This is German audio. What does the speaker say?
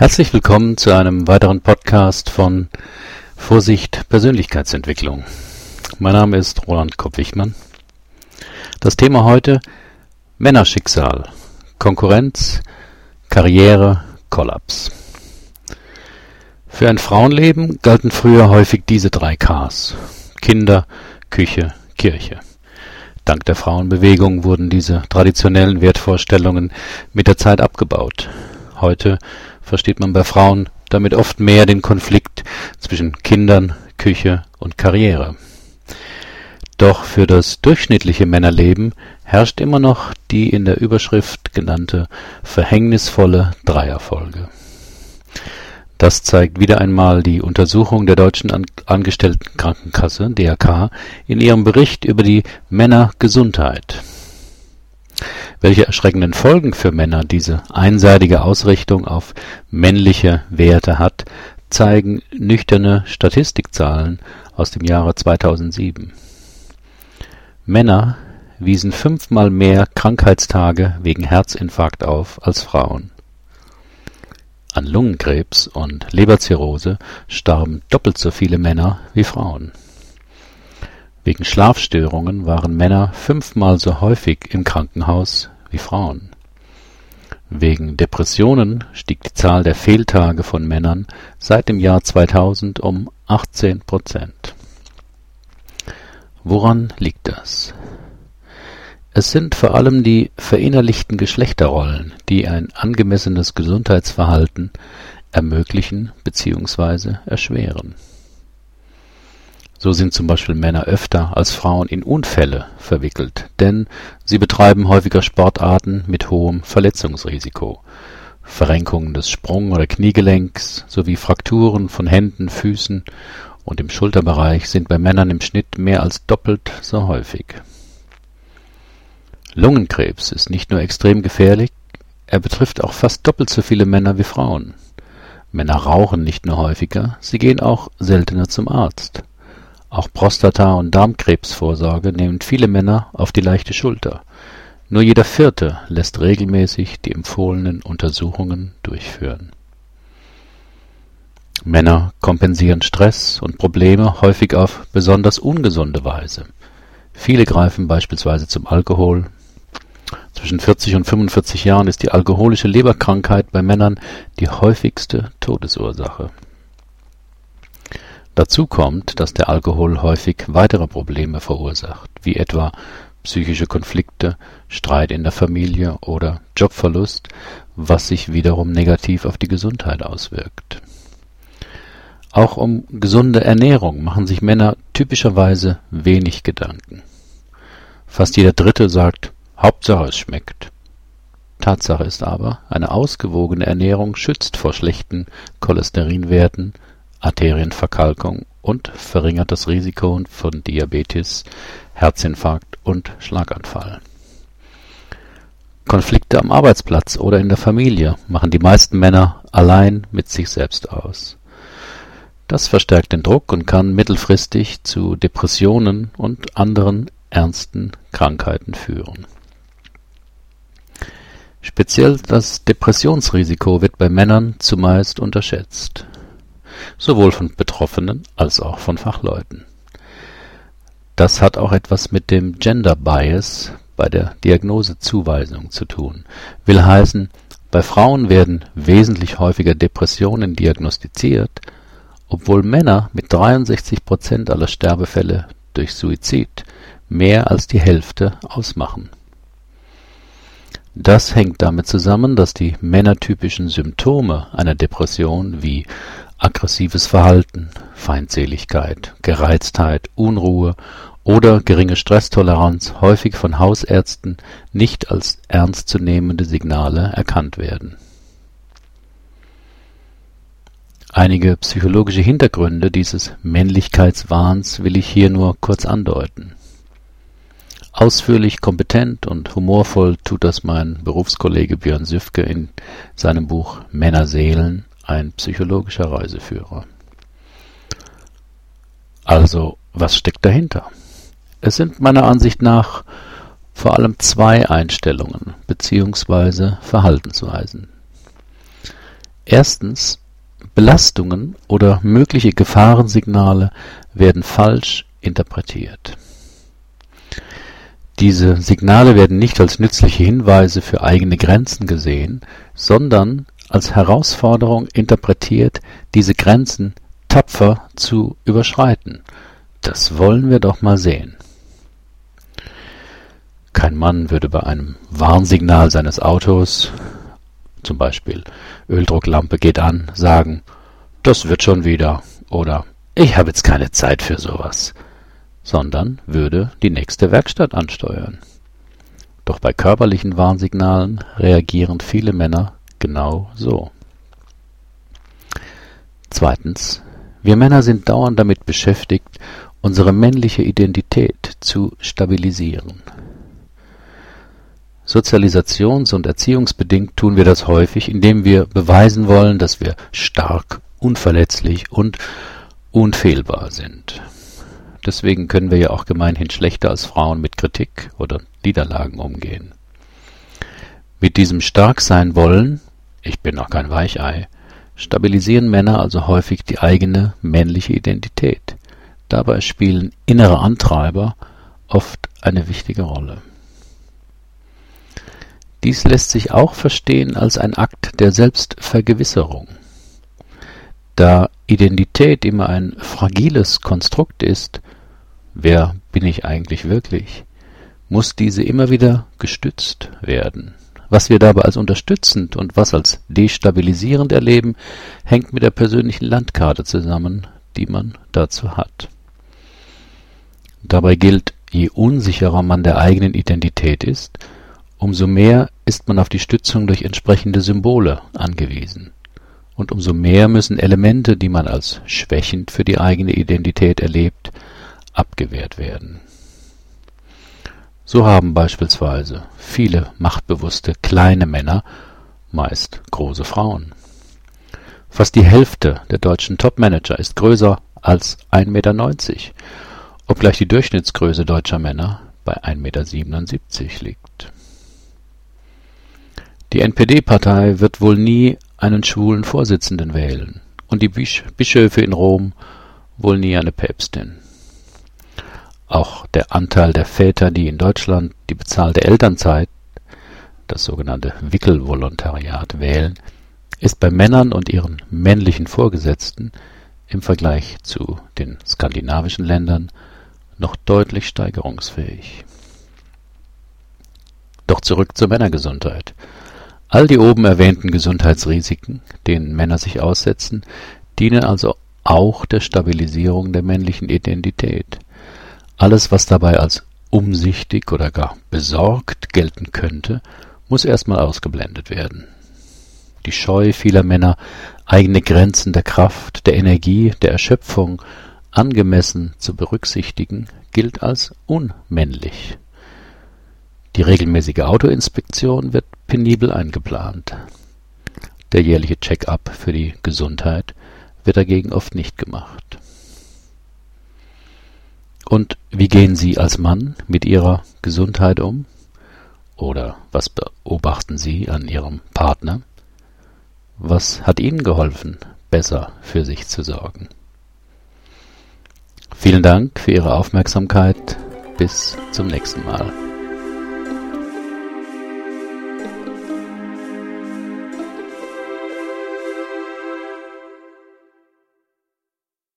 Herzlich willkommen zu einem weiteren Podcast von Vorsicht Persönlichkeitsentwicklung. Mein Name ist Roland Kopp-Wichmann. Das Thema heute Männerschicksal, Konkurrenz, Karriere, Kollaps. Für ein Frauenleben galten früher häufig diese drei Ks. Kinder, Küche, Kirche. Dank der Frauenbewegung wurden diese traditionellen Wertvorstellungen mit der Zeit abgebaut. Heute versteht man bei Frauen damit oft mehr den Konflikt zwischen Kindern, Küche und Karriere. Doch für das durchschnittliche Männerleben herrscht immer noch die in der Überschrift genannte verhängnisvolle Dreierfolge. Das zeigt wieder einmal die Untersuchung der Deutschen Angestelltenkrankenkasse (DRK) in ihrem Bericht über die Männergesundheit welche erschreckenden Folgen für Männer diese einseitige Ausrichtung auf männliche Werte hat, zeigen nüchterne Statistikzahlen aus dem Jahre 2007. Männer wiesen fünfmal mehr Krankheitstage wegen Herzinfarkt auf als Frauen. An Lungenkrebs und Leberzirrhose starben doppelt so viele Männer wie Frauen Wegen Schlafstörungen waren Männer fünfmal so häufig im Krankenhaus wie Frauen. Wegen Depressionen stieg die Zahl der Fehltage von Männern seit dem Jahr 2000 um 18 Prozent. Woran liegt das? Es sind vor allem die verinnerlichten Geschlechterrollen, die ein angemessenes Gesundheitsverhalten ermöglichen bzw. erschweren so sind zum Beispiel Männer öfter als Frauen in Unfälle verwickelt, denn sie betreiben häufiger Sportarten mit hohem Verletzungsrisiko. Verrenkungen des Sprung oder Kniegelenks sowie Frakturen von Händen, Füßen und im Schulterbereich sind bei Männern im Schnitt mehr als doppelt so häufig. Lungenkrebs ist nicht nur extrem gefährlich, er betrifft auch fast doppelt so viele Männer wie Frauen. Männer rauchen nicht nur häufiger, sie gehen auch seltener zum Arzt. Auch Prostata- und Darmkrebsvorsorge nehmen viele Männer auf die leichte Schulter. Nur jeder Vierte lässt regelmäßig die empfohlenen Untersuchungen durchführen. Männer kompensieren Stress und Probleme häufig auf besonders ungesunde Weise. Viele greifen beispielsweise zum Alkohol. Zwischen 40 und 45 Jahren ist die alkoholische Leberkrankheit bei Männern die häufigste Todesursache Dazu kommt, dass der Alkohol häufig weitere Probleme verursacht, wie etwa psychische Konflikte, Streit in der Familie oder Jobverlust, was sich wiederum negativ auf die Gesundheit auswirkt. Auch um gesunde Ernährung machen sich Männer typischerweise wenig Gedanken. Fast jeder Dritte sagt, Hauptsache es schmeckt. Tatsache ist aber, eine ausgewogene Ernährung schützt vor schlechten Cholesterinwerten, Arterienverkalkung und verringert das Risiko von Diabetes, Herzinfarkt und Schlaganfall. Konflikte am Arbeitsplatz oder in der Familie machen die meisten Männer allein mit sich selbst aus. Das verstärkt den Druck und kann mittelfristig zu Depressionen und anderen ernsten Krankheiten führen. Speziell das Depressionsrisiko wird bei Männern zumeist unterschätzt sowohl von Betroffenen als auch von Fachleuten. Das hat auch etwas mit dem Gender Bias bei der Diagnosezuweisung zu tun, will heißen, bei Frauen werden wesentlich häufiger Depressionen diagnostiziert, obwohl Männer mit 63 Prozent aller Sterbefälle durch Suizid mehr als die Hälfte ausmachen. Das hängt damit zusammen, dass die männertypischen Symptome einer Depression wie aggressives Verhalten, Feindseligkeit, Gereiztheit, Unruhe oder geringe Stresstoleranz häufig von Hausärzten nicht als ernstzunehmende Signale erkannt werden. Einige psychologische Hintergründe dieses Männlichkeitswahns will ich hier nur kurz andeuten. Ausführlich, kompetent und humorvoll tut das mein Berufskollege Björn Süfke in seinem Buch Männerseelen ein psychologischer Reiseführer. Also, was steckt dahinter? Es sind meiner Ansicht nach vor allem zwei Einstellungen bzw. Verhaltensweisen. Erstens Belastungen oder mögliche Gefahrensignale werden falsch interpretiert. Diese Signale werden nicht als nützliche Hinweise für eigene Grenzen gesehen, sondern als Herausforderung interpretiert, diese Grenzen tapfer zu überschreiten. Das wollen wir doch mal sehen. Kein Mann würde bei einem Warnsignal seines Autos, zum Beispiel Öldrucklampe geht an, sagen, das wird schon wieder oder ich habe jetzt keine Zeit für sowas, sondern würde die nächste Werkstatt ansteuern. Doch bei körperlichen Warnsignalen reagieren viele Männer genau so. Zweitens, wir Männer sind dauernd damit beschäftigt, unsere männliche Identität zu stabilisieren. Sozialisations- und erziehungsbedingt tun wir das häufig, indem wir beweisen wollen, dass wir stark, unverletzlich und unfehlbar sind. Deswegen können wir ja auch gemeinhin schlechter als Frauen mit Kritik oder Niederlagen umgehen. Mit diesem stark wollen, ich bin noch kein Weichei, stabilisieren Männer also häufig die eigene männliche Identität. Dabei spielen innere Antreiber oft eine wichtige Rolle. Dies lässt sich auch verstehen als ein Akt der Selbstvergewisserung. Da Identität immer ein fragiles Konstrukt ist, wer bin ich eigentlich wirklich, muss diese immer wieder gestützt werden. Was wir dabei als unterstützend und was als destabilisierend erleben, hängt mit der persönlichen Landkarte zusammen, die man dazu hat. Dabei gilt, je unsicherer man der eigenen Identität ist, umso mehr ist man auf die Stützung durch entsprechende Symbole angewiesen. Und umso mehr müssen Elemente, die man als schwächend für die eigene Identität erlebt, abgewehrt werden. So haben beispielsweise viele machtbewusste kleine Männer meist große Frauen. Fast die Hälfte der deutschen Topmanager ist größer als 1,90 Meter, obgleich die Durchschnittsgröße deutscher Männer bei 1,77 Meter liegt. Die NPD-Partei wird wohl nie einen schwulen Vorsitzenden wählen und die Bischöfe in Rom wohl nie eine Päpstin. Auch der Anteil der Väter, die in Deutschland die bezahlte Elternzeit, das sogenannte Wickelvolontariat, wählen, ist bei Männern und ihren männlichen Vorgesetzten im Vergleich zu den skandinavischen Ländern noch deutlich steigerungsfähig. Doch zurück zur Männergesundheit. All die oben erwähnten Gesundheitsrisiken, denen Männer sich aussetzen, dienen also auch der Stabilisierung der männlichen Identität. Alles, was dabei als umsichtig oder gar besorgt gelten könnte, muss erstmal ausgeblendet werden. Die Scheu vieler Männer, eigene Grenzen der Kraft, der Energie, der Erschöpfung angemessen zu berücksichtigen, gilt als unmännlich. Die regelmäßige Autoinspektion wird penibel eingeplant. Der jährliche Check-up für die Gesundheit wird dagegen oft nicht gemacht. Und wie gehen Sie als Mann mit Ihrer Gesundheit um? Oder was beobachten Sie an Ihrem Partner? Was hat Ihnen geholfen, besser für sich zu sorgen? Vielen Dank für Ihre Aufmerksamkeit. Bis zum nächsten Mal.